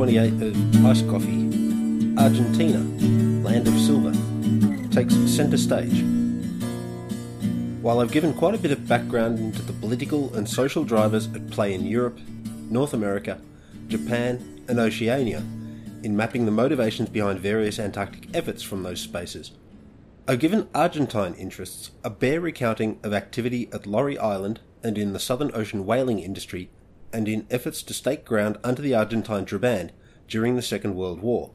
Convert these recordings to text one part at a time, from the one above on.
sommelier of iced coffee, Argentina, land of silver, takes centre stage. While I've given quite a bit of background into the political and social drivers at play in Europe, North America, Japan, and Oceania in mapping the motivations behind various Antarctic efforts from those spaces, I've given Argentine interests a bare recounting of activity at Laurie Island and in the Southern Ocean whaling industry and in efforts to stake ground under the Argentine Trabant during the Second World War.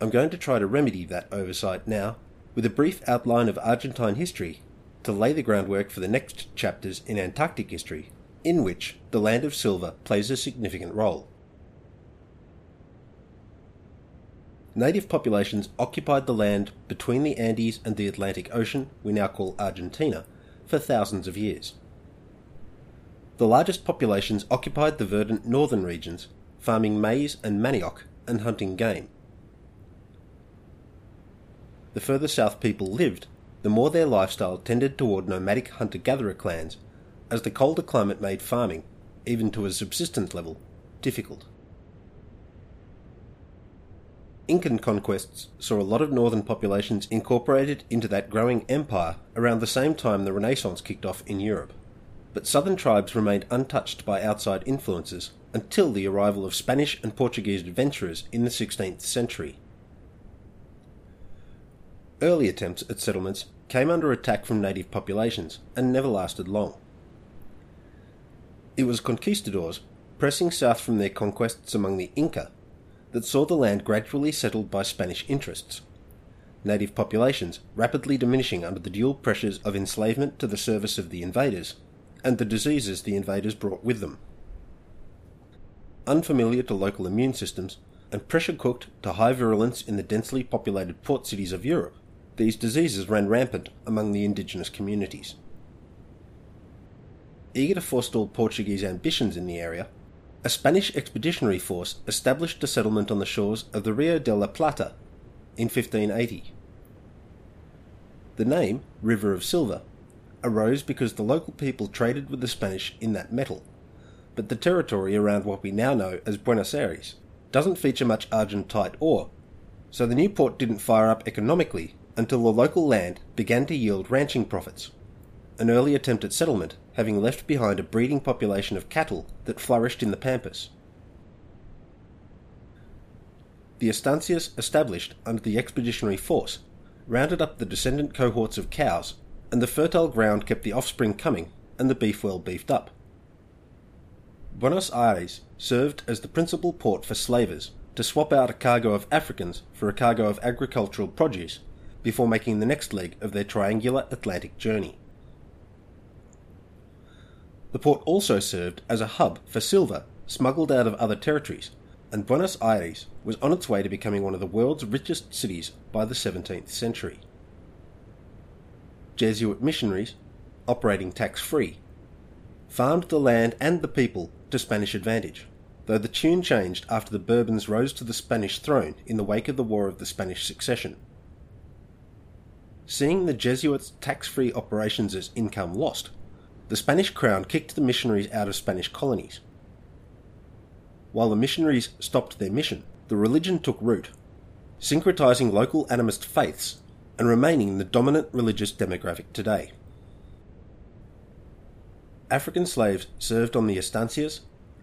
I'm going to try to remedy that oversight now with a brief outline of Argentine history to lay the groundwork for the next chapters in Antarctic history, in which the Land of Silver plays a significant role. Native populations occupied the land between the Andes and the Atlantic Ocean, we now call Argentina, for thousands of years. The largest populations occupied the verdant northern regions, farming maize and manioc and hunting game. The further south people lived, the more their lifestyle tended toward nomadic hunter gatherer clans, as the colder climate made farming, even to a subsistence level, difficult. Incan conquests saw a lot of northern populations incorporated into that growing empire around the same time the Renaissance kicked off in Europe. But southern tribes remained untouched by outside influences until the arrival of Spanish and Portuguese adventurers in the 16th century. Early attempts at settlements came under attack from native populations and never lasted long. It was conquistadors pressing south from their conquests among the Inca that saw the land gradually settled by Spanish interests, native populations rapidly diminishing under the dual pressures of enslavement to the service of the invaders and the diseases the invaders brought with them. Unfamiliar to local immune systems and pressure cooked to high virulence in the densely populated port cities of Europe, these diseases ran rampant among the indigenous communities. Eager to forestall Portuguese ambitions in the area, a Spanish expeditionary force established a settlement on the shores of the Rio de la Plata in 1580. The name, River of Silver, arose because the local people traded with the Spanish in that metal, but the territory around what we now know as Buenos Aires doesn't feature much argentite ore, so the new port didn't fire up economically until the local land began to yield ranching profits an early attempt at settlement having left behind a breeding population of cattle that flourished in the pampas. The estancias established under the expeditionary force rounded up the descendant cohorts of cows, and the fertile ground kept the offspring coming and the beef well beefed up. Buenos Aires served as the principal port for slavers to swap out a cargo of Africans for a cargo of agricultural produce before making the next leg of their triangular Atlantic journey. The port also served as a hub for silver smuggled out of other territories, and Buenos Aires was on its way to becoming one of the world's richest cities by the 17th century. Jesuit missionaries, operating tax free, farmed the land and the people to Spanish advantage, though the tune changed after the Bourbons rose to the Spanish throne in the wake of the War of the Spanish Succession. Seeing the Jesuits' tax free operations as income lost, the Spanish crown kicked the missionaries out of Spanish colonies. While the missionaries stopped their mission, the religion took root, syncretizing local animist faiths and remaining the dominant religious demographic today. African slaves served on the estancias,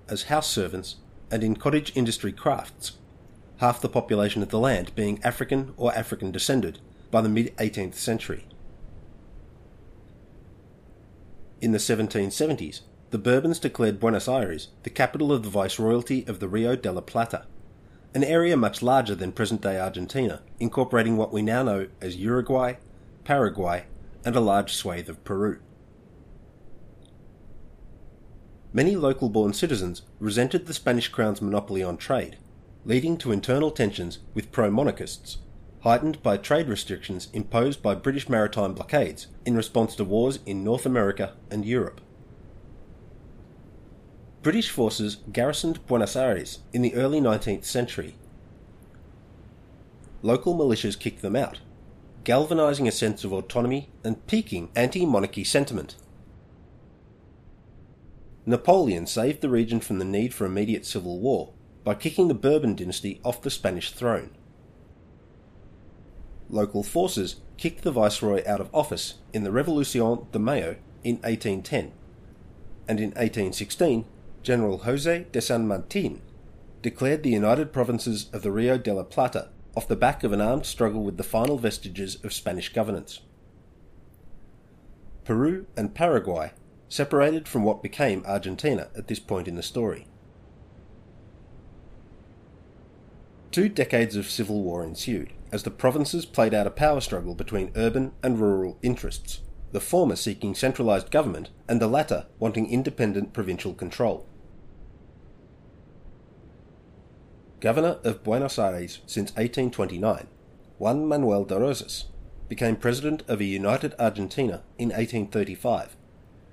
as house servants, and in cottage industry crafts, half the population of the land being African or African descended by the mid 18th century. In the 1770s, the Bourbons declared Buenos Aires the capital of the Viceroyalty of the Rio de la Plata, an area much larger than present day Argentina, incorporating what we now know as Uruguay, Paraguay, and a large swathe of Peru. Many local born citizens resented the Spanish crown's monopoly on trade, leading to internal tensions with pro monarchists heightened by trade restrictions imposed by British maritime blockades in response to wars in North America and Europe. British forces garrisoned Buenos Aires in the early 19th century. Local militias kicked them out, galvanising a sense of autonomy and piquing anti monarchy sentiment. Napoleon saved the region from the need for immediate civil war by kicking the Bourbon dynasty off the Spanish throne. Local forces kicked the viceroy out of office in the Revolucion de Mayo in 1810, and in 1816 General Jose de San Martin declared the United Provinces of the Rio de la Plata off the back of an armed struggle with the final vestiges of Spanish governance. Peru and Paraguay separated from what became Argentina at this point in the story. Two decades of civil war ensued as the provinces played out a power struggle between urban and rural interests, the former seeking centralised government and the latter wanting independent provincial control. Governor of Buenos Aires since 1829, Juan Manuel de Rosas became president of a united Argentina in 1835,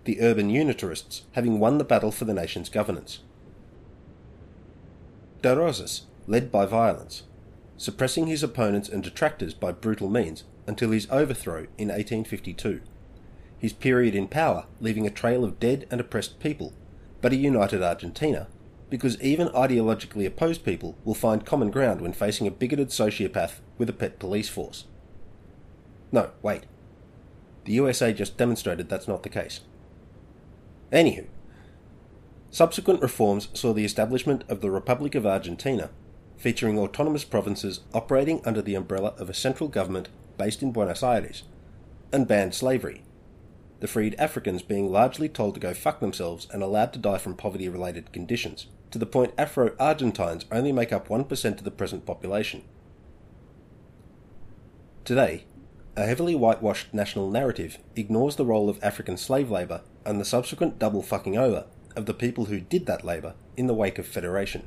the urban unitarists having won the battle for the nation's governance. De Rosas led by violence, suppressing his opponents and detractors by brutal means until his overthrow in 1852. His period in power leaving a trail of dead and oppressed people, but a united Argentina because even ideologically opposed people will find common ground when facing a bigoted sociopath with a pet police force. No, wait. The USA just demonstrated that's not the case. Anywho, subsequent reforms saw the establishment of the Republic of Argentina, featuring autonomous provinces operating under the umbrella of a central government based in Buenos Aires, and banned slavery, the freed Africans being largely told to go fuck themselves and allowed to die from poverty related conditions to the point Afro Argentines only make up 1% of the present population. Today, a heavily whitewashed national narrative ignores the role of African slave labour and the subsequent double fucking over of the people who did that labour in the wake of Federation.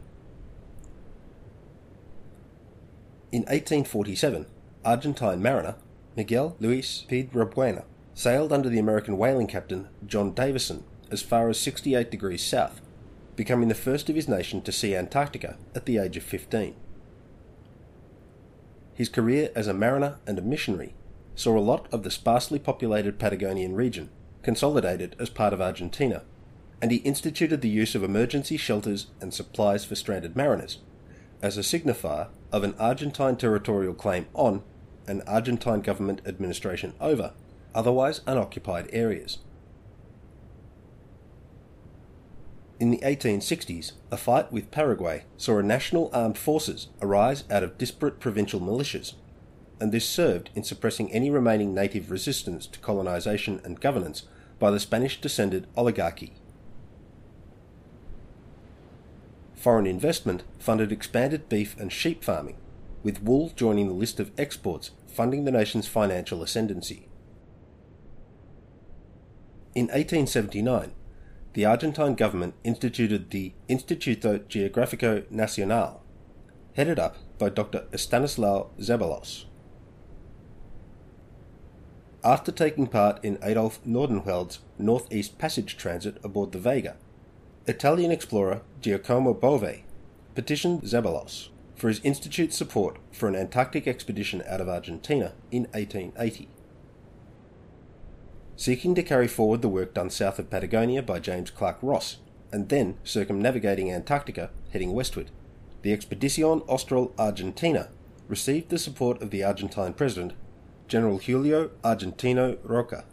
In 1847, Argentine mariner Miguel Luis Piedrabuena sailed under the American whaling captain John Davison as far as 68 degrees south becoming the first of his nation to see Antarctica at the age of 15. His career as a mariner and a missionary saw a lot of the sparsely populated Patagonian region consolidated as part of Argentina, and he instituted the use of emergency shelters and supplies for stranded mariners as a signifier of an Argentine territorial claim on and Argentine government administration over otherwise unoccupied areas. In the 1860s, a fight with Paraguay saw a national armed forces arise out of disparate provincial militias, and this served in suppressing any remaining native resistance to colonisation and governance by the Spanish descended oligarchy. Foreign investment funded expanded beef and sheep farming, with wool joining the list of exports funding the nation's financial ascendancy. In 1879, the Argentine government instituted the Instituto Geográfico Nacional, headed up by Dr. Estanislao Zeballos. After taking part in Adolf Nordenskiöld's Northeast Passage transit aboard the Vega, Italian explorer Giacomo Bove petitioned Zeballos for his institute's support for an Antarctic expedition out of Argentina in 1880 seeking to carry forward the work done south of Patagonia by James Clark Ross, and then circumnavigating Antarctica heading westward. The Expedición Austral Argentina received the support of the Argentine president, General Julio Argentino Roca,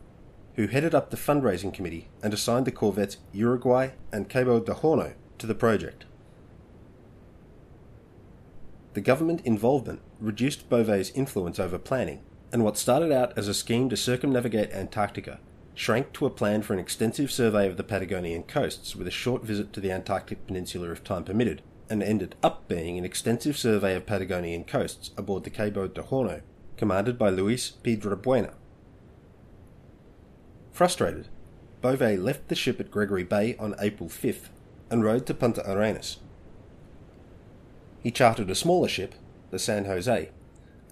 who headed up the fundraising committee and assigned the corvettes Uruguay and Cabo de Horno to the project. The government involvement reduced Bove's influence over planning and what started out as a scheme to circumnavigate Antarctica shrank to a plan for an extensive survey of the Patagonian coasts with a short visit to the Antarctic Peninsula if time permitted, and ended up being an extensive survey of Patagonian coasts aboard the Cabo de Horno, commanded by Luis Piedrabuena. Frustrated, Bove left the ship at Gregory Bay on April 5th and rode to Punta Arenas. He chartered a smaller ship, the San Jose,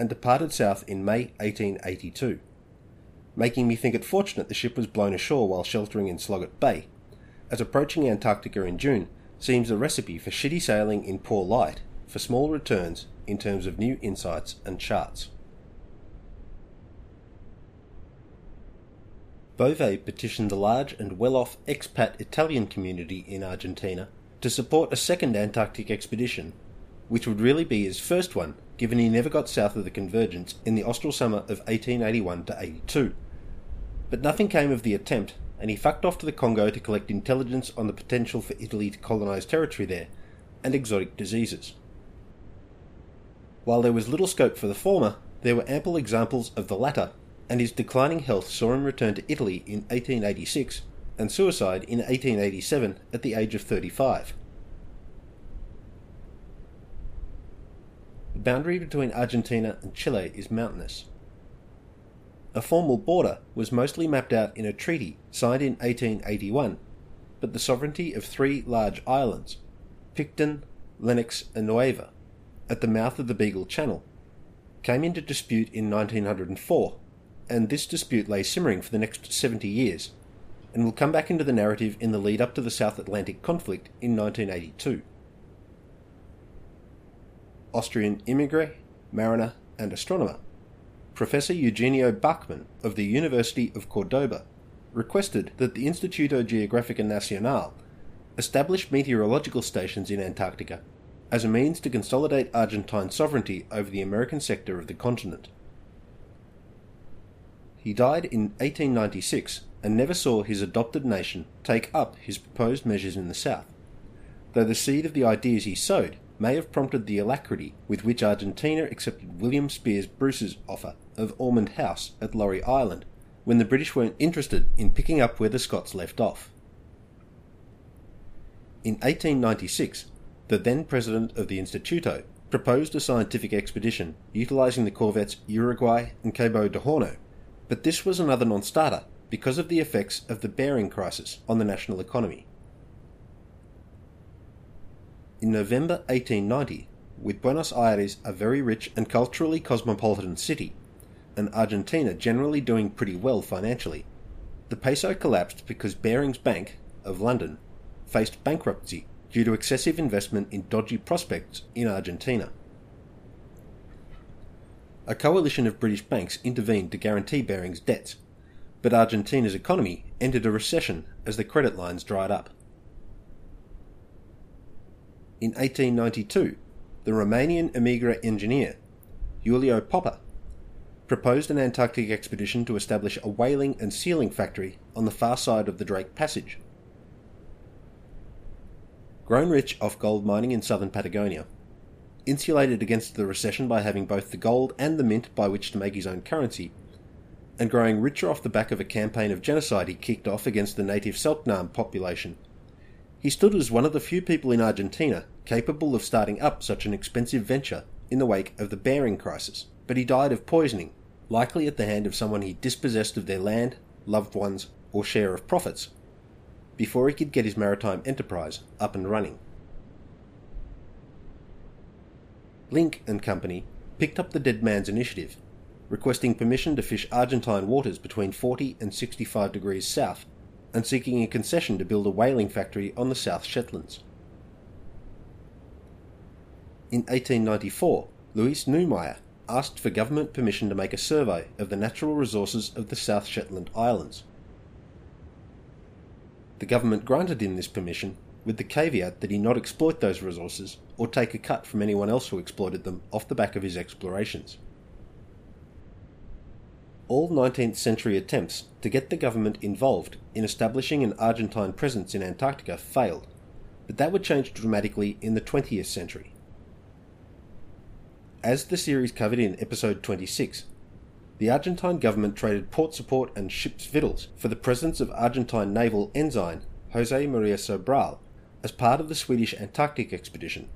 and departed south in May 1882, making me think it fortunate the ship was blown ashore while sheltering in Sloggett Bay, as approaching Antarctica in June seems a recipe for shitty sailing in poor light for small returns in terms of new insights and charts. Bove petitioned the large and well off expat Italian community in Argentina to support a second Antarctic expedition, which would really be his first one, given he never got south of the convergence in the austral summer of 1881 to 82. But nothing came of the attempt, and he fucked off to the Congo to collect intelligence on the potential for Italy to colonise territory there and exotic diseases. While there was little scope for the former, there were ample examples of the latter, and his declining health saw him return to Italy in 1886 and suicide in 1887 at the age of 35. The boundary between Argentina and Chile is mountainous. A formal border was mostly mapped out in a treaty signed in 1881, but the sovereignty of three large islands, Picton, Lennox, and Nueva, at the mouth of the Beagle Channel, came into dispute in 1904, and this dispute lay simmering for the next 70 years, and will come back into the narrative in the lead up to the South Atlantic conflict in 1982. Austrian immigrant, mariner, and astronomer, Professor Eugenio Bachmann of the University of Cordoba requested that the Instituto Geográfico Nacional establish meteorological stations in Antarctica as a means to consolidate Argentine sovereignty over the American sector of the continent. He died in 1896 and never saw his adopted nation take up his proposed measures in the South, though the seed of the ideas he sowed may have prompted the alacrity with which Argentina accepted William Speirs Bruce's offer of Omond House at Laurie Island when the British weren't interested in picking up where the Scots left off. In 1896, the then president of the Instituto proposed a scientific expedition utilizing the corvettes Uruguay and Cabo de Horno, but this was another non starter because of the effects of the Baring crisis on the national economy. In November 1890, with Buenos Aires a very rich and culturally cosmopolitan city, and Argentina generally doing pretty well financially, the peso collapsed because Barings Bank of London faced bankruptcy due to excessive investment in dodgy prospects in Argentina. A coalition of British banks intervened to guarantee Baring's debts, but Argentina's economy entered a recession as the credit lines dried up. In 1892, the Romanian Emigre engineer, Julio Popper, proposed an Antarctic expedition to establish a whaling and sealing factory on the far side of the Drake Passage. Grown rich off gold mining in southern Patagonia, insulated against the recession by having both the gold and the mint by which to make his own currency, and growing richer off the back of a campaign of genocide he kicked off against the native Selknam population. He stood as one of the few people in Argentina capable of starting up such an expensive venture in the wake of the Baring crisis, but he died of poisoning, likely at the hand of someone he dispossessed of their land, loved ones, or share of profits, before he could get his maritime enterprise up and running. Link and Company picked up the dead man's initiative requesting permission to fish Argentine waters between 40 and 65 degrees south, and seeking a concession to build a whaling factory on the South Shetlands. In 1894, Louis Neumayer asked for government permission to make a survey of the natural resources of the South Shetland Islands. The government granted him this permission with the caveat that he not exploit those resources or take a cut from anyone else who exploited them off the back of his explorations all 19th century attempts to get the government involved in establishing an Argentine presence in Antarctica failed, but that would change dramatically in the 20th century. As the series covered in episode 26, the Argentine government traded port support and ships' victuals for the presence of Argentine naval ensign Jose Maria Sobral as part of the Swedish Antarctic expedition.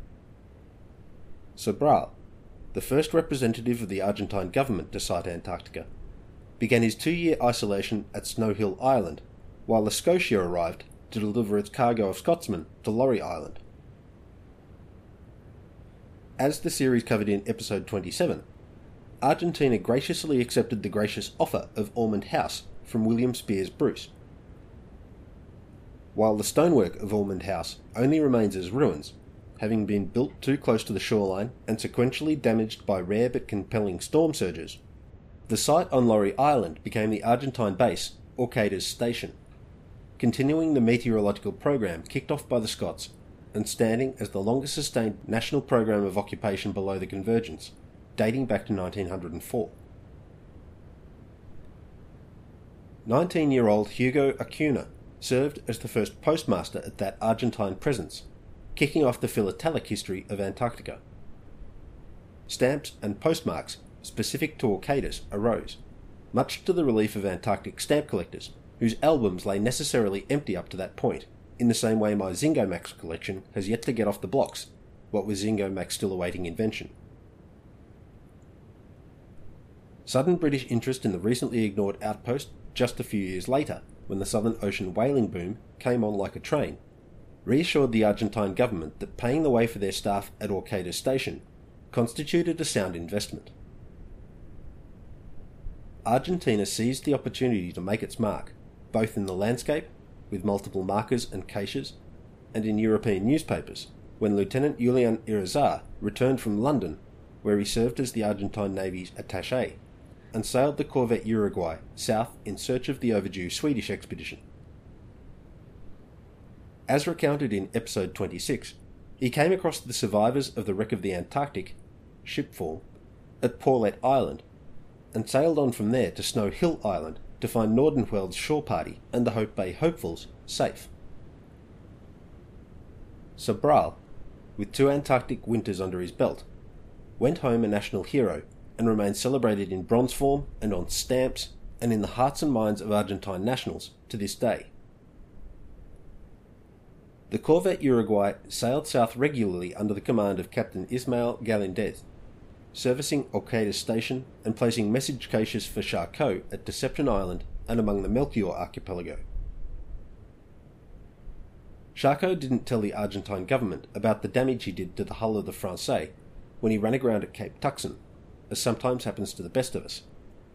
Sobral, the first representative of the Argentine government to sight Antarctica, began his two year isolation at Snow Hill Island, while the Scotia arrived to deliver its cargo of Scotsmen to Laurie Island. As the series covered in episode 27, Argentina graciously accepted the gracious offer of Omond House from William Speirs Bruce. While the stonework of Omond House only remains as ruins, having been built too close to the shoreline and sequentially damaged by rare but compelling storm surges, the site on Laurie Island became the Argentine base Orcadas Station, continuing the meteorological program kicked off by the Scots and standing as the longest sustained national program of occupation below the convergence, dating back to 1904. 19 year old Hugo Acuna served as the first postmaster at that Argentine presence, kicking off the philatelic history of Antarctica. Stamps and postmarks specific to Orcadas arose, much to the relief of Antarctic stamp collectors, whose albums lay necessarily empty up to that point, in the same way my Zingomax collection has yet to get off the blocks, what with Zingomax still awaiting invention. Sudden British interest in the recently ignored outpost just a few years later, when the Southern Ocean whaling boom came on like a train, reassured the Argentine government that paying the way for their staff at Orcadas Station constituted a sound investment. Argentina seized the opportunity to make its mark, both in the landscape, with multiple markers and caches, and in European newspapers, when Lieutenant Julian Irizar returned from London, where he served as the Argentine Navy's attaché, and sailed the corvette Uruguay south in search of the overdue Swedish expedition. As recounted in episode 26, he came across the survivors of the wreck of the Antarctic, shipfall, at Paulet Island and sailed on from there to Snow Hill Island to find Nordenskjöld's shore party and the Hope Bay hopefuls safe. Sobral, with two Antarctic winters under his belt, went home a national hero and remains celebrated in bronze form and on stamps and in the hearts and minds of Argentine nationals to this day. The corvette Uruguay sailed south regularly under the command of Captain Ismael Galindez servicing Orcadas Station and placing message caches for Charcot at Deception Island and among the Melchior archipelago. Charcot didn't tell the Argentine government about the damage he did to the hull of the Francais when he ran aground at Cape Tuxen, as sometimes happens to the best of us,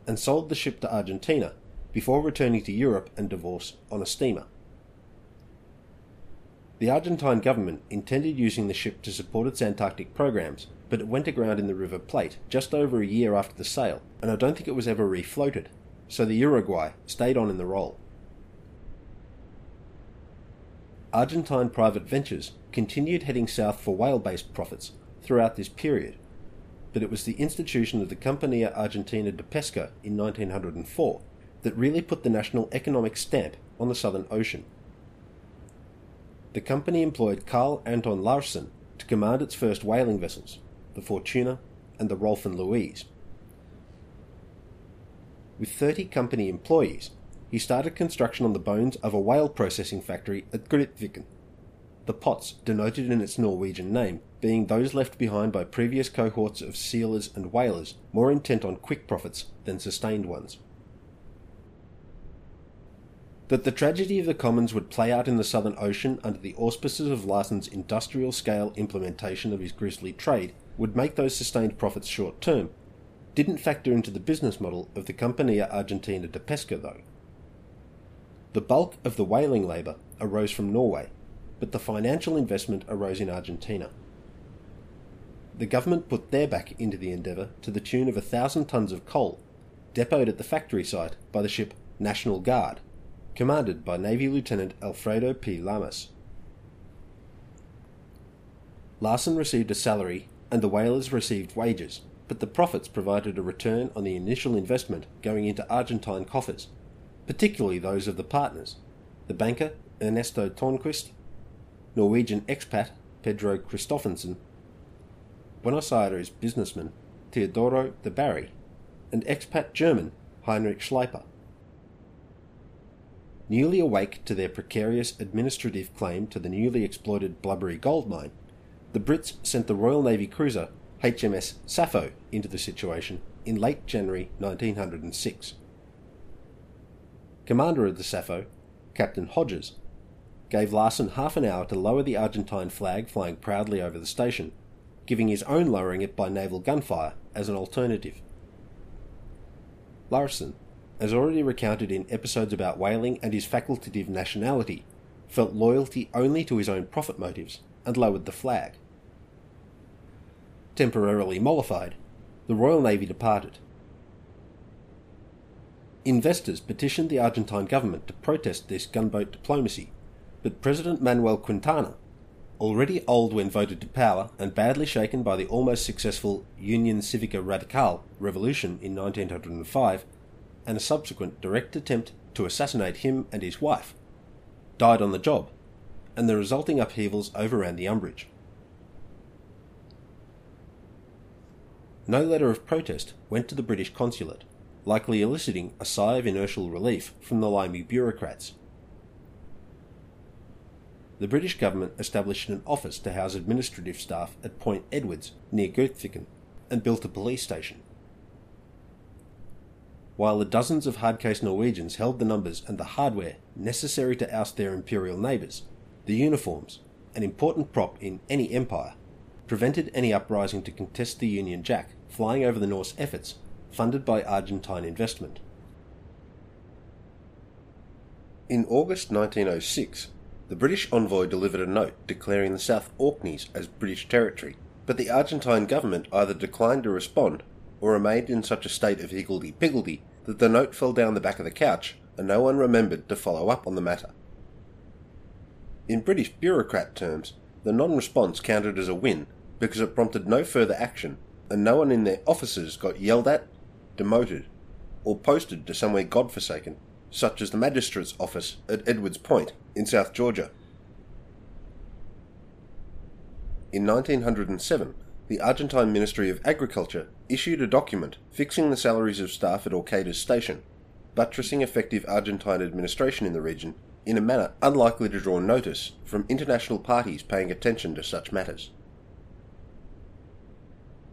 and sold the ship to Argentina before returning to Europe and divorce on a steamer. The Argentine government intended using the ship to support its Antarctic programs but it went aground in the River Plate just over a year after the sale, and I don't think it was ever refloated, so the Uruguay stayed on in the role. Argentine private ventures continued heading south for whale based profits throughout this period, but it was the institution of the Compañía Argentina de Pesca in 1904 that really put the national economic stamp on the Southern Ocean. The company employed Carl Anton Larsen to command its first whaling vessels, the Fortuna, and the Rolf and Louise. With 30 company employees, he started construction on the bones of a whale processing factory at Grytviken. The pots, denoted in its Norwegian name, being those left behind by previous cohorts of sealers and whalers more intent on quick profits than sustained ones. That the tragedy of the commons would play out in the Southern Ocean under the auspices of Larsen's industrial scale implementation of his grisly trade would make those sustained profits short term, didn't factor into the business model of the Compañía Argentina de Pesca, though. The bulk of the whaling labour arose from Norway, but the financial investment arose in Argentina. The government put their back into the endeavour to the tune of a thousand tons of coal, depoted at the factory site by the ship National Guard, commanded by Navy Lieutenant Alfredo P. Lamas. Larsen received a salary and the whalers received wages, but the profits provided a return on the initial investment going into Argentine coffers, particularly those of the partners, the banker Ernesto Tornquist, Norwegian expat Pedro Christophersen, Buenos Aires businessman Teodoro de Barry, and expat German Heinrich Schleiper. Newly awake to their precarious administrative claim to the newly exploited Blubbery gold mine, the Brits sent the Royal Navy cruiser HMS Sappho into the situation in late January 1906. Commander of the Sappho, Captain Hodges, gave Larsen half an hour to lower the Argentine flag flying proudly over the station, giving his own lowering it by naval gunfire as an alternative. Larsen, as already recounted in episodes about whaling and his facultative nationality, felt loyalty only to his own profit motives and lowered the flag. Temporarily mollified, the Royal Navy departed. Investors petitioned the Argentine government to protest this gunboat diplomacy, but President Manuel Quintana, already old when voted to power and badly shaken by the almost successful Union Civica Radical revolution in 1905 and a subsequent direct attempt to assassinate him and his wife, died on the job, and the resulting upheavals overran the umbrage. No letter of protest went to the British consulate, likely eliciting a sigh of inertial relief from the limey bureaucrats. The British government established an office to house administrative staff at Point Edwards near Grytviken and built a police station. While the dozens of hardcase Norwegians held the numbers and the hardware necessary to oust their imperial neighbours, the uniforms, an important prop in any empire, prevented any uprising to contest the Union Jack flying over the Norse efforts funded by Argentine investment. In August 1906, the British envoy delivered a note declaring the South Orkneys as British territory, but the Argentine government either declined to respond or remained in such a state of higgledy-piggledy that the note fell down the back of the couch and no one remembered to follow up on the matter. In British bureaucrat terms, the non response counted as a win because it prompted no further action and no one in their offices got yelled at, demoted, or posted to somewhere godforsaken, such as the magistrate's office at Edwards Point in South Georgia. In 1907, the Argentine Ministry of Agriculture issued a document fixing the salaries of staff at Orcadas Station, buttressing effective Argentine administration in the region in a manner unlikely to draw notice from international parties paying attention to such matters.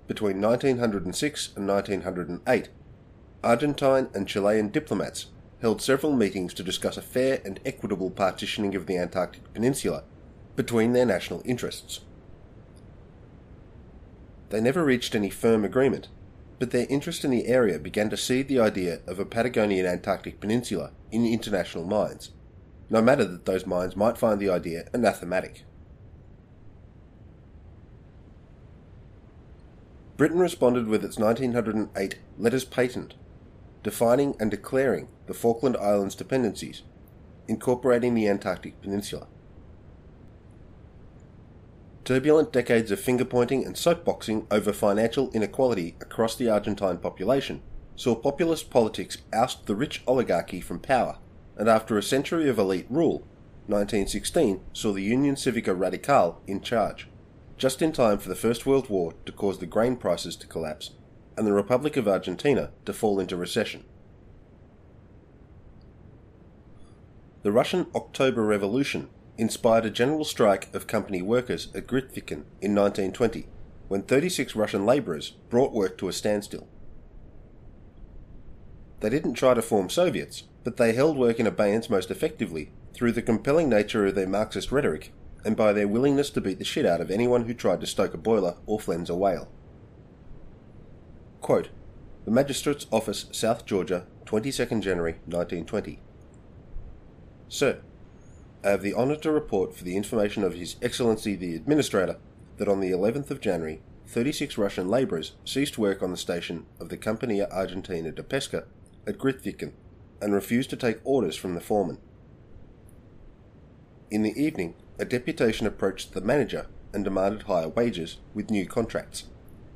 Between 1906 and 1908, Argentine and Chilean diplomats held several meetings to discuss a fair and equitable partitioning of the Antarctic Peninsula between their national interests. They never reached any firm agreement, but their interest in the area began to seed the idea of a Patagonian Antarctic Peninsula in international minds, no matter that those minds might find the idea anathematic. Britain responded with its 1908 Letters Patent, defining and declaring the Falkland Islands dependencies, incorporating the Antarctic Peninsula. Turbulent decades of finger pointing and soapboxing over financial inequality across the Argentine population saw populist politics oust the rich oligarchy from power, and after a century of elite rule, 1916 saw the Union Civica Radical in charge just in time for the First World War to cause the grain prices to collapse and the Republic of Argentina to fall into recession. The Russian October Revolution inspired a general strike of company workers at Grytviken in 1920, when 36 Russian labourers brought work to a standstill. They didn't try to form Soviets, but they held work in abeyance most effectively through the compelling nature of their Marxist rhetoric and by their willingness to beat the shit out of anyone who tried to stoke a boiler or flens a whale. Quote, the Magistrate's Office, South Georgia, 22nd January 1920. Sir, I have the honour to report for the information of His Excellency the Administrator that on the 11th of January, 36 Russian labourers ceased work on the station of the Compania Argentina de Pesca at Grytviken and refused to take orders from the foreman. In the evening, a deputation approached the manager and demanded higher wages with new contracts,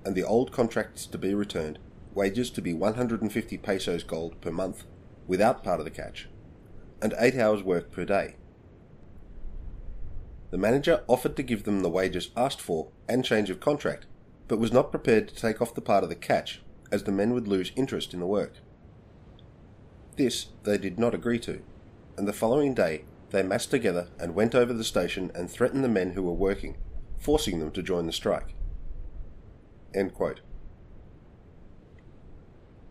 and the old contracts to be returned, wages to be 150 pesos gold per month, without part of the catch, and 8 hours work per day. The manager offered to give them the wages asked for and change of contract, but was not prepared to take off the part of the catch, as the men would lose interest in the work. This they did not agree to, and the following day they massed together and went over the station and threatened the men who were working, forcing them to join the strike.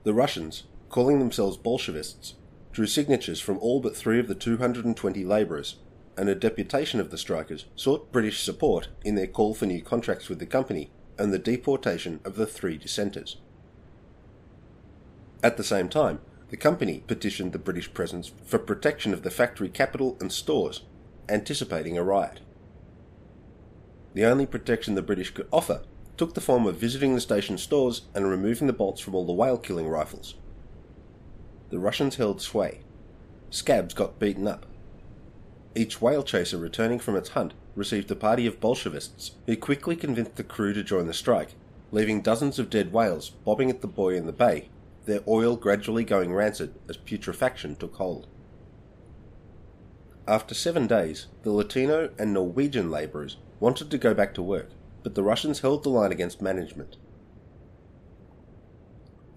The Russians, calling themselves Bolshevists, drew signatures from all but three of the 220 labourers, and a deputation of the strikers sought British support in their call for new contracts with the company and the deportation of the three dissenters. At the same time, the company petitioned the British presence for protection of the factory capital and stores, anticipating a riot. The only protection the British could offer took the form of visiting the station stores and removing the bolts from all the whale killing rifles. the Russians held sway. Scabs got beaten up. Each whale chaser returning from its hunt received a party of Bolshevists who quickly convinced the crew to join the strike, leaving dozens of dead whales bobbing at the buoy in the bay, their oil gradually going rancid as putrefaction took hold. After seven days, the Latino and Norwegian labourers wanted to go back to work, but the Russians held the line against management.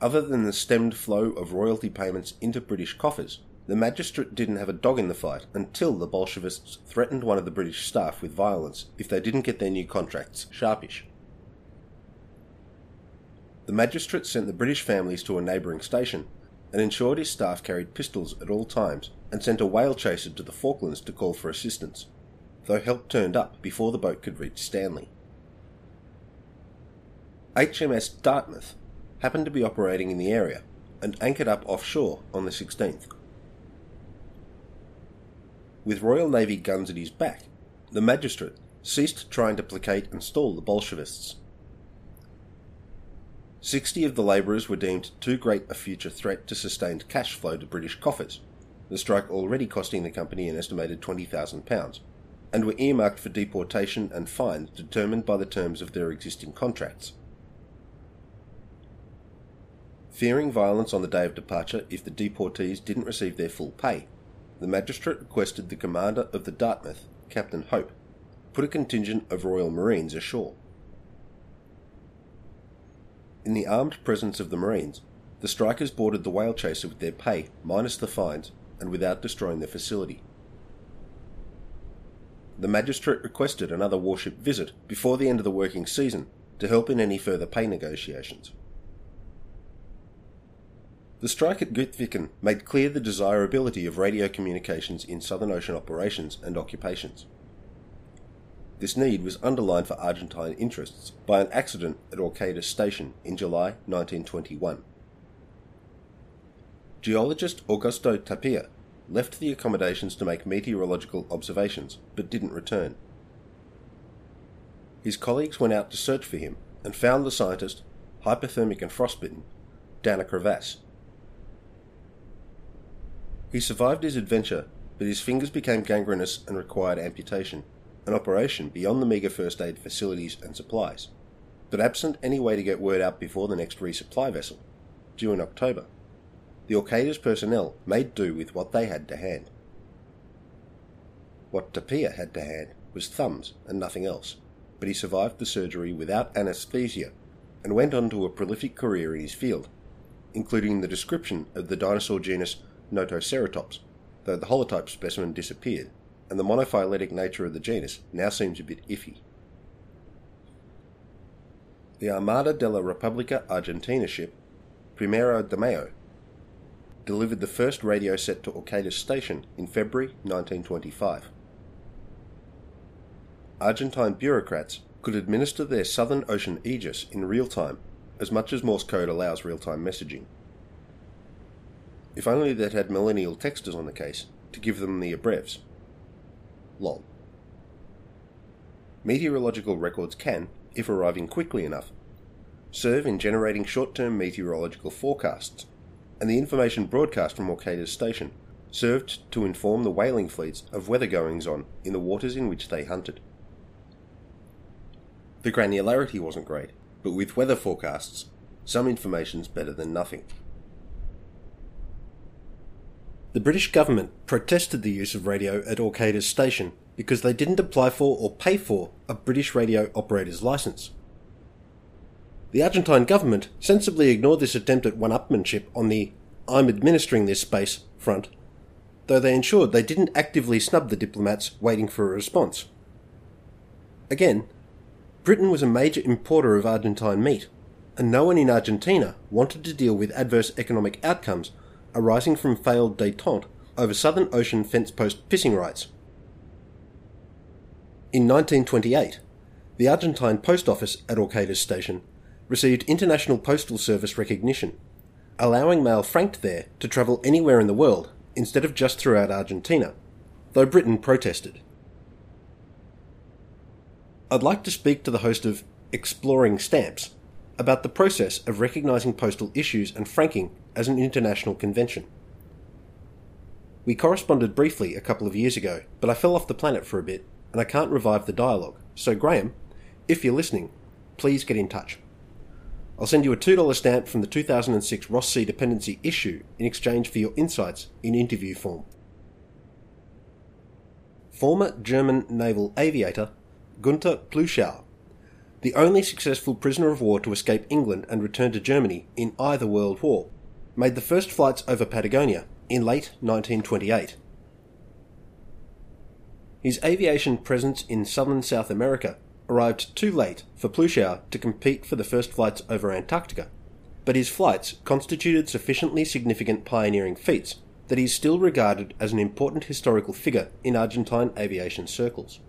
Other than the stemmed flow of royalty payments into British coffers, the magistrate didn't have a dog in the fight until the Bolshevists threatened one of the British staff with violence if they didn't get their new contracts sharpish. The magistrate sent the British families to a neighbouring station and ensured his staff carried pistols at all times and sent a whale chaser to the Falklands to call for assistance, though help turned up before the boat could reach Stanley. HMS Dartmouth happened to be operating in the area and anchored up offshore on the 16th. With Royal Navy guns at his back, the magistrate ceased trying to placate and stall the Bolshevists. Sixty of the labourers were deemed too great a future threat to sustained cash flow to British coffers, the strike already costing the company an estimated £20,000, and were earmarked for deportation and fines determined by the terms of their existing contracts. Fearing violence on the day of departure if the deportees didn't receive their full pay, the magistrate requested the commander of the Dartmouth, Captain Hope, put a contingent of Royal Marines ashore. In the armed presence of the Marines, the strikers boarded the whale chaser with their pay minus the fines and without destroying the facility. The magistrate requested another warship visit before the end of the working season to help in any further pay negotiations. The strike at Grytviken made clear the desirability of radio communications in Southern Ocean operations and occupations. This need was underlined for Argentine interests by an accident at Orcadas Station in July 1921. Geologist Augusto Tapia left the accommodations to make meteorological observations, but didn't return. His colleagues went out to search for him and found the scientist, hypothermic and frostbitten, down a crevasse he survived his adventure, but his fingers became gangrenous and required amputation, an operation beyond the meagre first aid facilities and supplies. But absent any way to get word out before the next resupply vessel, due in October, the Orcadas personnel made do with what they had to hand. What Tapia had to hand was thumbs and nothing else, but he survived the surgery without anaesthesia and went on to a prolific career in his field, including the description of the dinosaur genus Notoceratops, though the holotype specimen disappeared, and the monophyletic nature of the genus now seems a bit iffy. The Armada de la República Argentina ship, Primero de Mayo, delivered the first radio set to Orcadas Station in February 1925. Argentine bureaucrats could administer their Southern Ocean Aegis in real time, as much as Morse code allows real time messaging. If only they'd had millennial texters on the case to give them the abrevs. Lol. Meteorological records can, if arriving quickly enough, serve in generating short term meteorological forecasts, and the information broadcast from Orcadas Station served to inform the whaling fleets of weather goings on in the waters in which they hunted. The granularity wasn't great, but with weather forecasts, some information's better than nothing. The British government protested the use of radio at Orcadas Station because they didn't apply for or pay for a British radio operator's license. The Argentine government sensibly ignored this attempt at one upmanship on the I'm administering this space front, though they ensured they didn't actively snub the diplomats waiting for a response. Again, Britain was a major importer of Argentine meat, and no one in Argentina wanted to deal with adverse economic outcomes arising from failed detente over Southern Ocean fence post fishing rights. In 1928, the Argentine Post Office at Orcadas Station received International Postal Service recognition, allowing mail franked there to travel anywhere in the world instead of just throughout Argentina, though Britain protested. I'd like to speak to the host of Exploring Stamps about the process of recognising postal issues and franking as an international convention. We corresponded briefly a couple of years ago, but I fell off the planet for a bit, and I can't revive the dialogue. So, Graham, if you're listening, please get in touch. I'll send you a $2 stamp from the 2006 Ross Sea Dependency issue in exchange for your insights in interview form. Former German naval aviator Gunther Plüschow, the only successful prisoner of war to escape England and return to Germany in either World War, made the first flights over Patagonia in late 1928. His aviation presence in southern South America arrived too late for Plüschow to compete for the first flights over Antarctica, but his flights constituted sufficiently significant pioneering feats that he is still regarded as an important historical figure in Argentine aviation circles.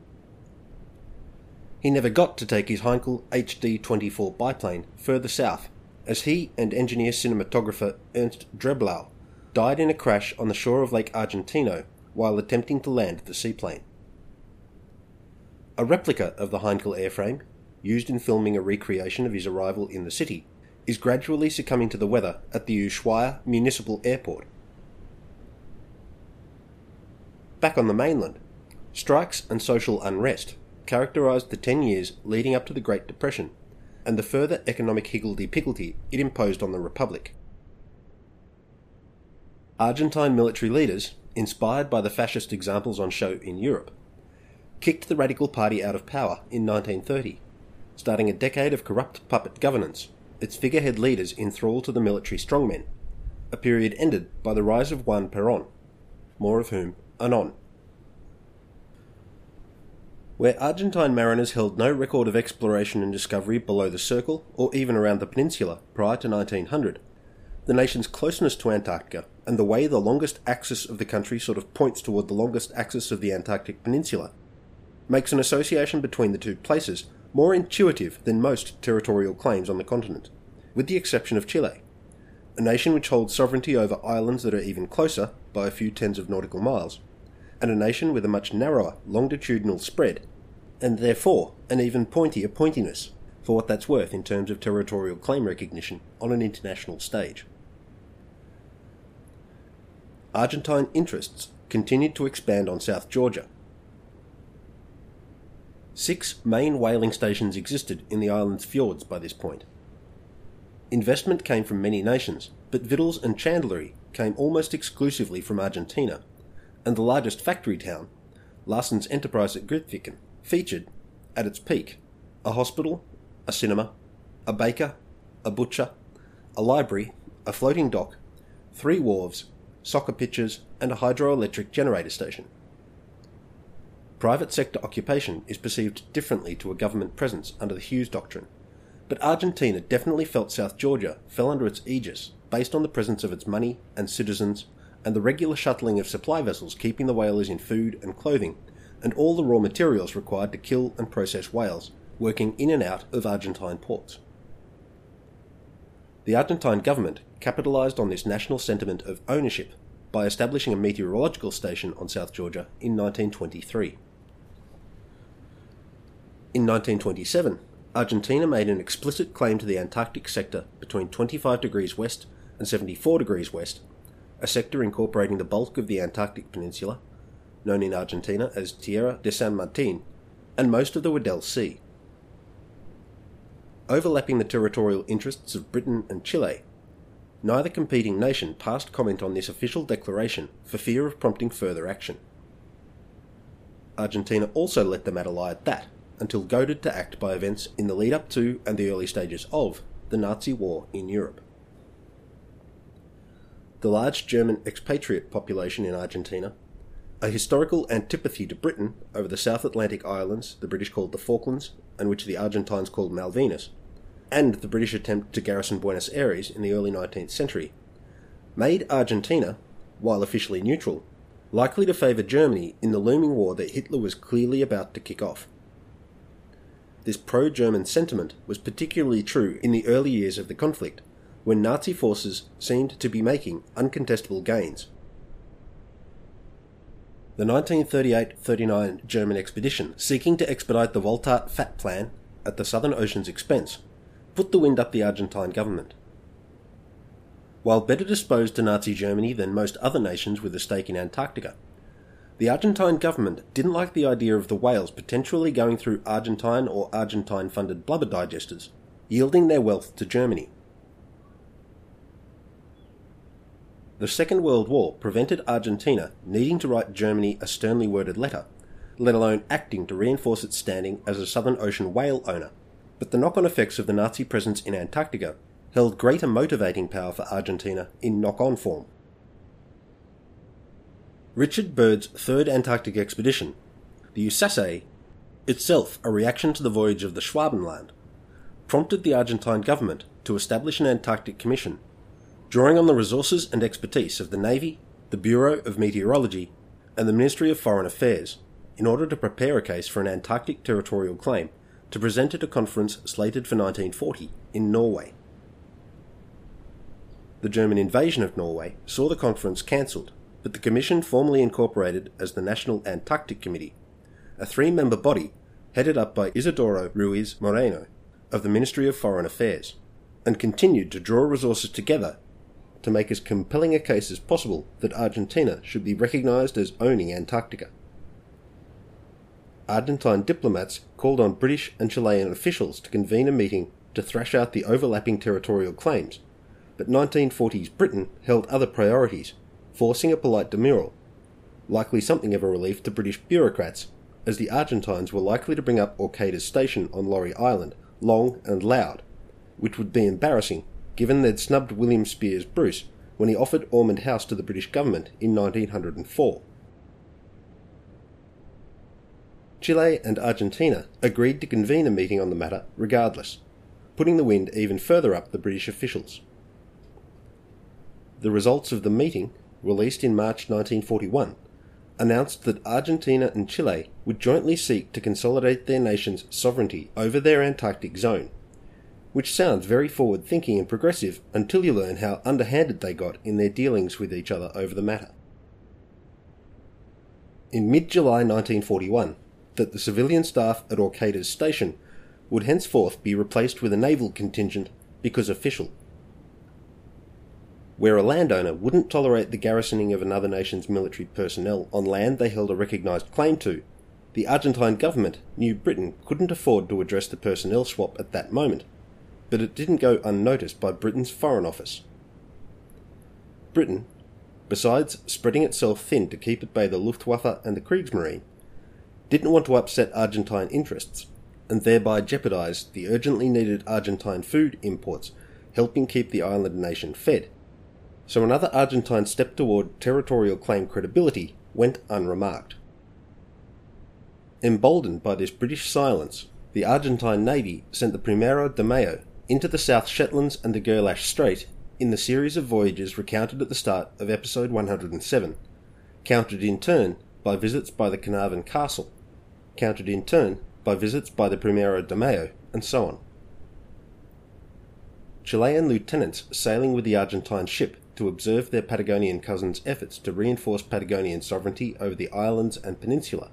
He never got to take his Heinkel HD 24 biplane further south, as he and engineer cinematographer Ernst Dreblow died in a crash on the shore of Lake Argentino while attempting to land the seaplane. A replica of the Heinkel airframe, used in filming a recreation of his arrival in the city, is gradually succumbing to the weather at the Ushuaia Municipal Airport. Back on the mainland, strikes and social unrest characterised the ten years leading up to the Great Depression and the further economic higgledy-piggledy it imposed on the Republic. Argentine military leaders, inspired by the fascist examples on show in Europe, kicked the Radical Party out of power in 1930, starting a decade of corrupt puppet governance, its figurehead leaders in thrall to the military strongmen, a period ended by the rise of Juan Perón, more of whom anon. Where Argentine mariners held no record of exploration and discovery below the Circle or even around the peninsula prior to 1900, the nation's closeness to Antarctica and the way the longest axis of the country sort of points toward the longest axis of the Antarctic Peninsula makes an association between the two places more intuitive than most territorial claims on the continent, with the exception of Chile, a nation which holds sovereignty over islands that are even closer by a few tens of nautical miles, and a nation with a much narrower longitudinal spread, and therefore an even pointier pointiness, for what that's worth in terms of territorial claim recognition on an international stage. Argentine interests continued to expand on South Georgia, Six main whaling stations existed in the island's fjords by this point. Investment came from many nations, but victuals and chandlery came almost exclusively from Argentina, and the largest factory town, Larsen's enterprise at Grytviken, featured, at its peak, a hospital, a cinema, a baker, a butcher, a library, a floating dock, three wharves, soccer pitches, and a hydroelectric generator station. Private sector occupation is perceived differently to a government presence under the Hughes Doctrine, but Argentina definitely felt South Georgia fell under its aegis based on the presence of its money and citizens and the regular shuttling of supply vessels keeping the whalers in food and clothing and all the raw materials required to kill and process whales working in and out of Argentine ports. The Argentine government capitalised on this national sentiment of ownership by establishing a meteorological station on South Georgia in 1923. In 1927, Argentina made an explicit claim to the Antarctic sector between 25 degrees west and 74 degrees west, a sector incorporating the bulk of the Antarctic Peninsula, known in Argentina as Tierra de San Martin, and most of the Weddell Sea. Overlapping the territorial interests of Britain and Chile, neither competing nation passed comment on this official declaration for fear of prompting further action. Argentina also let the matter lie at that, until goaded to act by events in the lead up to and the early stages of the Nazi war in Europe. The large German expatriate population in Argentina, a historical antipathy to Britain over the South Atlantic islands the British called the Falklands and which the Argentines called Malvinas, and the British attempt to garrison Buenos Aires in the early 19th century, made Argentina, while officially neutral, likely to favour Germany in the looming war that Hitler was clearly about to kick off. This pro German sentiment was particularly true in the early years of the conflict, when Nazi forces seemed to be making uncontestable gains. The 1938 39 German expedition, seeking to expedite the Voltart Fat Plan at the Southern Ocean's expense, put the wind up the Argentine government. While better disposed to Nazi Germany than most other nations with a stake in Antarctica, the Argentine government didn't like the idea of the whales potentially going through Argentine or Argentine funded blubber digesters, yielding their wealth to Germany. The Second World War prevented Argentina needing to write Germany a sternly worded letter, let alone acting to reinforce its standing as a Southern Ocean whale owner. But the knock on effects of the Nazi presence in Antarctica held greater motivating power for Argentina in knock on form. Richard Byrd's third Antarctic expedition, the USASE, itself a reaction to the voyage of the Schwabenland, prompted the Argentine government to establish an Antarctic Commission, drawing on the resources and expertise of the Navy, the Bureau of Meteorology, and the Ministry of Foreign Affairs in order to prepare a case for an Antarctic territorial claim to present at a conference slated for 1940 in Norway. The German invasion of Norway saw the conference cancelled, but the Commission formally incorporated as the National Antarctic Committee, a three member body headed up by Isidoro Ruiz Moreno of the Ministry of Foreign Affairs, and continued to draw resources together to make as compelling a case as possible that Argentina should be recognised as owning Antarctica. Argentine diplomats called on British and Chilean officials to convene a meeting to thrash out the overlapping territorial claims, but 1940s Britain held other priorities, forcing a polite demurral, likely something of a relief to British bureaucrats, as the Argentines were likely to bring up Orcadas Station on Laurie Island long and loud, which would be embarrassing given they'd snubbed William Speirs Bruce when he offered Omond House to the British government in 1904. Chile and Argentina agreed to convene a meeting on the matter regardless, putting the wind even further up the British officials. The results of the meeting, released in March 1941, announced that Argentina and Chile would jointly seek to consolidate their nations' sovereignty over their Antarctic zone, which sounds very forward thinking and progressive until you learn how underhanded they got in their dealings with each other over the matter. In mid July 1941, that the civilian staff at Orcadas Station would henceforth be replaced with a naval contingent because official. Where a landowner wouldn't tolerate the garrisoning of another nation's military personnel on land they held a recognised claim to, the Argentine government knew Britain couldn't afford to address the personnel swap at that moment, but it didn't go unnoticed by Britain's Foreign Office. Britain, besides spreading itself thin to keep at bay the Luftwaffe and the Kriegsmarine, didn't want to upset Argentine interests and thereby jeopardise the urgently needed Argentine food imports, helping keep the island nation fed. So another Argentine step toward territorial claim credibility went unremarked. Emboldened by this British silence, the Argentine Navy sent the Primero de Mayo into the South Shetlands and the Gerlache Strait in the series of voyages recounted at the start of episode 107, countered in turn by visits by the Carnarvon Castle, countered in turn by visits by the Primero de Mayo, and so on. Chilean lieutenants sailing with the Argentine ship to observe their Patagonian cousins' efforts to reinforce Patagonian sovereignty over the islands and peninsula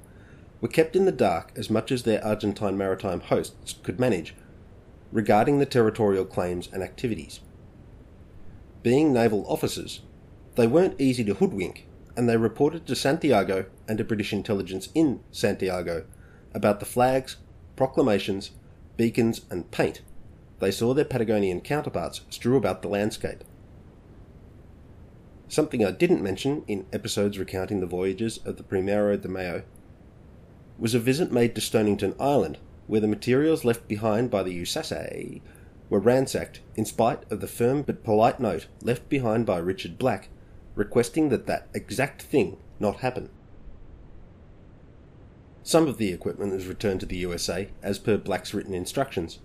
were kept in the dark as much as their Argentine maritime hosts could manage regarding the territorial claims and activities. Being naval officers, they weren't easy to hoodwink and they reported to Santiago and to British intelligence in Santiago about the flags, proclamations, beacons, and paint they saw their Patagonian counterparts strew about the landscape. Something I didn't mention in episodes recounting the voyages of the Primero de Mayo was a visit made to Stonington Island, where the materials left behind by the USASE were ransacked in spite of the firm but polite note left behind by Richard Black requesting that that exact thing not happen. Some of the equipment was returned to the USA as per Black's written instructions,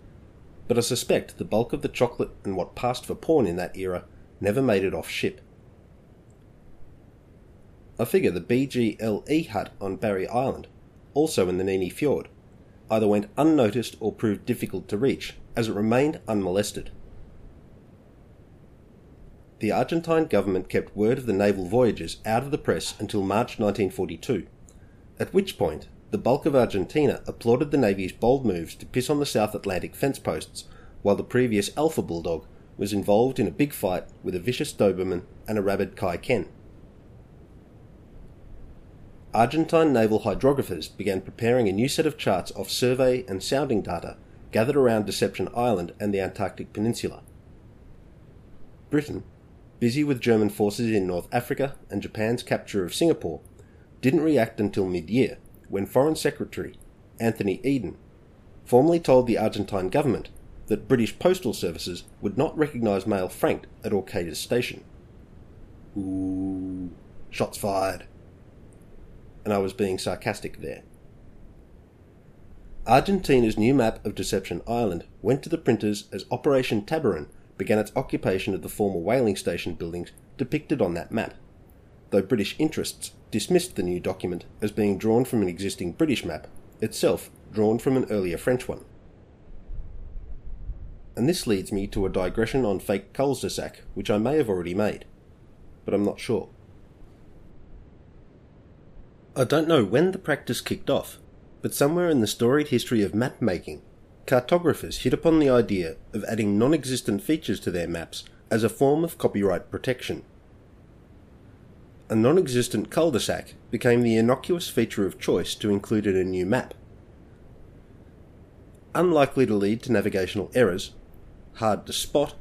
but I suspect the bulk of the chocolate and what passed for porn in that era never made it off ship. I figure the BGLE hut on Barry Island, also in the Neny Fjord, either went unnoticed or proved difficult to reach, as it remained unmolested the Argentine government kept word of the naval voyages out of the press until March 1942, at which point the bulk of Argentina applauded the Navy's bold moves to piss on the South Atlantic fence posts, while the previous Alpha Bulldog was involved in a big fight with a vicious Doberman and a rabid Kai Ken. Argentine naval hydrographers began preparing a new set of charts off survey and sounding data gathered around Deception Island and the Antarctic Peninsula. Britain, busy with German forces in North Africa and Japan's capture of Singapore, didn't react until mid year, when Foreign Secretary Anthony Eden formally told the Argentine government that British postal services would not recognise mail franked at Orcadas station. Ooh, shots fired. And I was being sarcastic there. Argentina's new map of Deception Island went to the printers as Operation Tabarin began its occupation of the former whaling station buildings depicted on that map, though British interests dismissed the new document as being drawn from an existing British map, itself drawn from an earlier French one. And this leads me to a digression on fake cul-de-sac, which I may have already made, but I'm not sure. I don't know when the practice kicked off, but somewhere in the storied history of map making, cartographers hit upon the idea of adding non existent features to their maps as a form of copyright protection. A non existent cul de sac became the innocuous feature of choice to include in a new map. Unlikely to lead to navigational errors, hard to spot,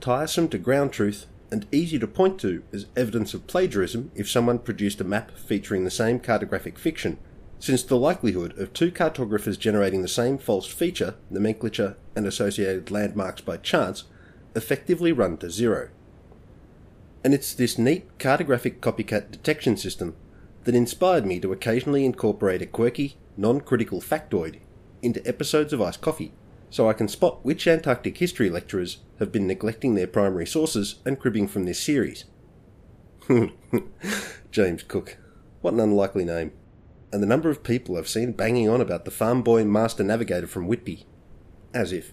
tiresome to ground truth, and easy to point to as evidence of plagiarism if someone produced a map featuring the same cartographic fiction since the likelihood of two cartographers generating the same false feature, nomenclature, and associated landmarks by chance effectively run to zero. And it's this neat cartographic copycat detection system that inspired me to occasionally incorporate a quirky, non critical factoid into episodes of Iced Coffee, so I can spot which Antarctic history lecturers have been neglecting their primary sources and cribbing from this series. James Cook. What an unlikely name and the number of people I've seen banging on about the farm boy master navigator from Whitby. As if.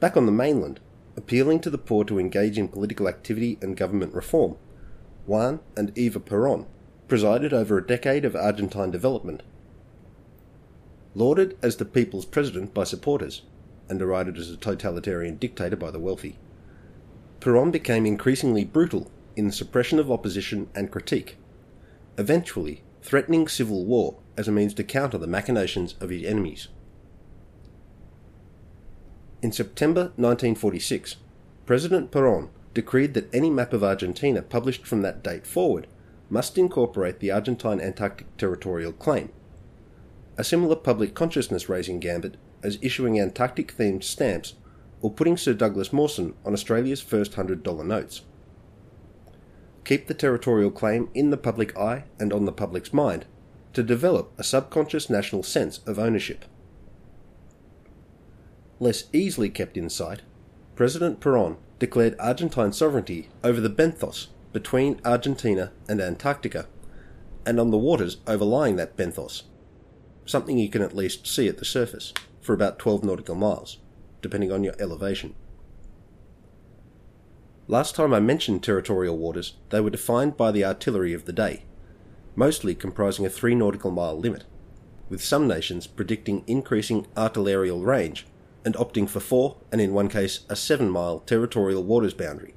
Back on the mainland, appealing to the poor to engage in political activity and government reform, Juan and Eva Perón presided over a decade of Argentine development. Lauded as the people's president by supporters, and derided as a totalitarian dictator by the wealthy, Perón became increasingly brutal in the suppression of opposition and critique, eventually threatening civil war as a means to counter the machinations of his enemies. In September 1946, President Perón decreed that any map of Argentina published from that date forward must incorporate the Argentine Antarctic Territorial Claim, a similar public consciousness raising gambit as issuing Antarctic themed stamps or putting Sir Douglas Mawson on Australia's first $100 notes keep the territorial claim in the public eye and on the public's mind, to develop a subconscious national sense of ownership. Less easily kept in sight, President Perón declared Argentine sovereignty over the benthos between Argentina and Antarctica, and on the waters overlying that benthos, something you can at least see at the surface, for about 12 nautical miles, depending on your elevation. Last time I mentioned territorial waters, they were defined by the artillery of the day, mostly comprising a three nautical mile limit, with some nations predicting increasing artillerial range and opting for four, and in one case, a seven mile territorial waters boundary.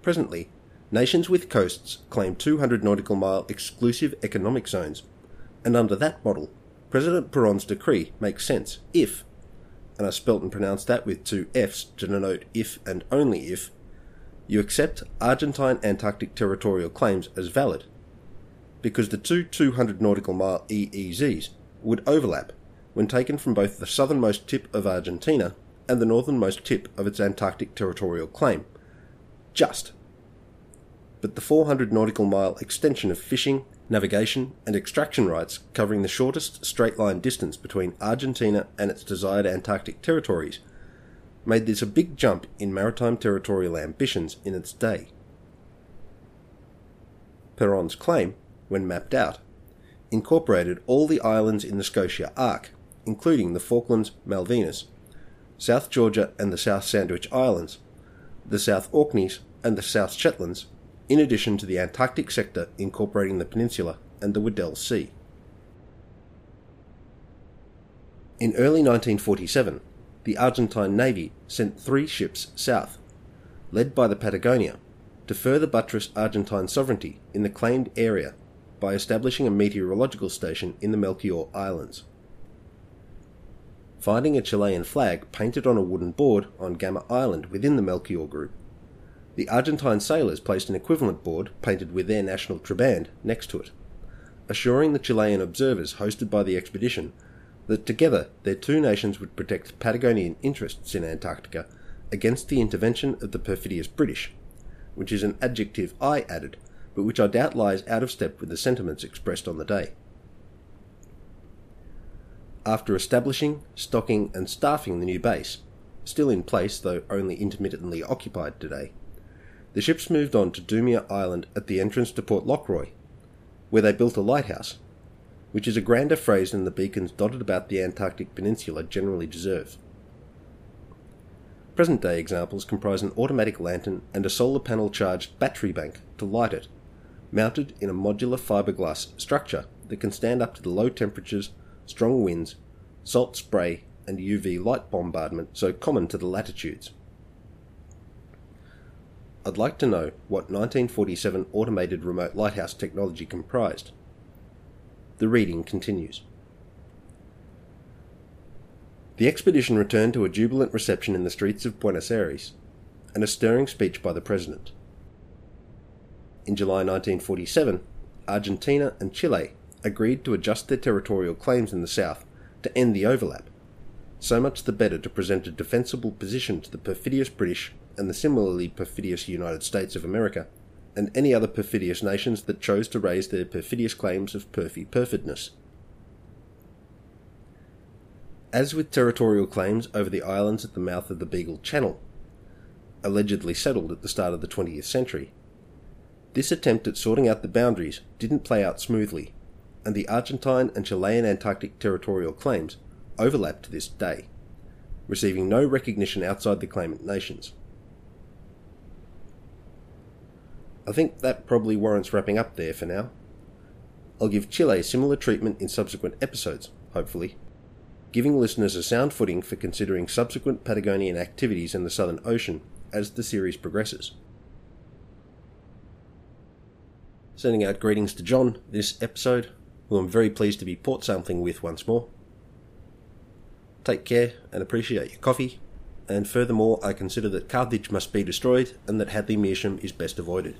Presently, nations with coasts claim 200 nautical mile exclusive economic zones, and under that model, President Perón's decree makes sense if and I spelt and pronounced that with two F's to denote if and only if, you accept Argentine Antarctic territorial claims as valid, because the two 200 nautical mile EEZs would overlap when taken from both the southernmost tip of Argentina and the northernmost tip of its Antarctic territorial claim. Just. But the 400 nautical mile extension of fishing, navigation, and extraction rights covering the shortest straight line distance between Argentina and its desired Antarctic territories, made this a big jump in maritime territorial ambitions in its day. Perón's claim, when mapped out, incorporated all the islands in the Scotia Arc, including the Falklands, Malvinas, South Georgia and the South Sandwich Islands, the South Orkneys and the South Shetlands, in addition to the Antarctic sector incorporating the peninsula and the Weddell Sea. In early 1947, the Argentine Navy sent three ships south, led by the Patagonia, to further buttress Argentine sovereignty in the claimed area by establishing a meteorological station in the Melchior Islands. Finding a Chilean flag painted on a wooden board on Gamma Island within the Melchior group, the Argentine sailors placed an equivalent board painted with their national triband next to it, assuring the Chilean observers hosted by the expedition that together their two nations would protect Patagonian interests in Antarctica against the intervention of the perfidious British, which is an adjective I added, but which I doubt lies out of step with the sentiments expressed on the day. After establishing, stocking, and staffing the new base, still in place though only intermittently occupied today, the ships moved on to Doumer Island at the entrance to Port Lockroy, where they built a lighthouse, which is a grander phrase than the beacons dotted about the Antarctic Peninsula generally deserve. Present day examples comprise an automatic lantern and a solar panel charged battery bank to light it, mounted in a modular fiberglass structure that can stand up to the low temperatures, strong winds, salt spray, and UV light bombardment so common to the latitudes. I'd like to know what 1947 automated remote lighthouse technology comprised. The reading continues. The expedition returned to a jubilant reception in the streets of Buenos Aires and a stirring speech by the President. In July 1947, Argentina and Chile agreed to adjust their territorial claims in the south to end the overlap, so much the better to present a defensible position to the perfidious British and the similarly perfidious United States of America, and any other perfidious nations that chose to raise their perfidious claims of perfy perfidness. As with territorial claims over the islands at the mouth of the Beagle Channel, allegedly settled at the start of the 20th century, this attempt at sorting out the boundaries didn't play out smoothly, and the Argentine and Chilean Antarctic territorial claims overlap to this day, receiving no recognition outside the claimant nations. I think that probably warrants wrapping up there for now. I'll give Chile similar treatment in subsequent episodes, hopefully, giving listeners a sound footing for considering subsequent Patagonian activities in the Southern Ocean as the series progresses. Sending out greetings to John this episode, who I'm very pleased to be port sampling with once more. Take care and appreciate your coffee, and furthermore, I consider that Carthage must be destroyed and that Hadley Meersham is best avoided.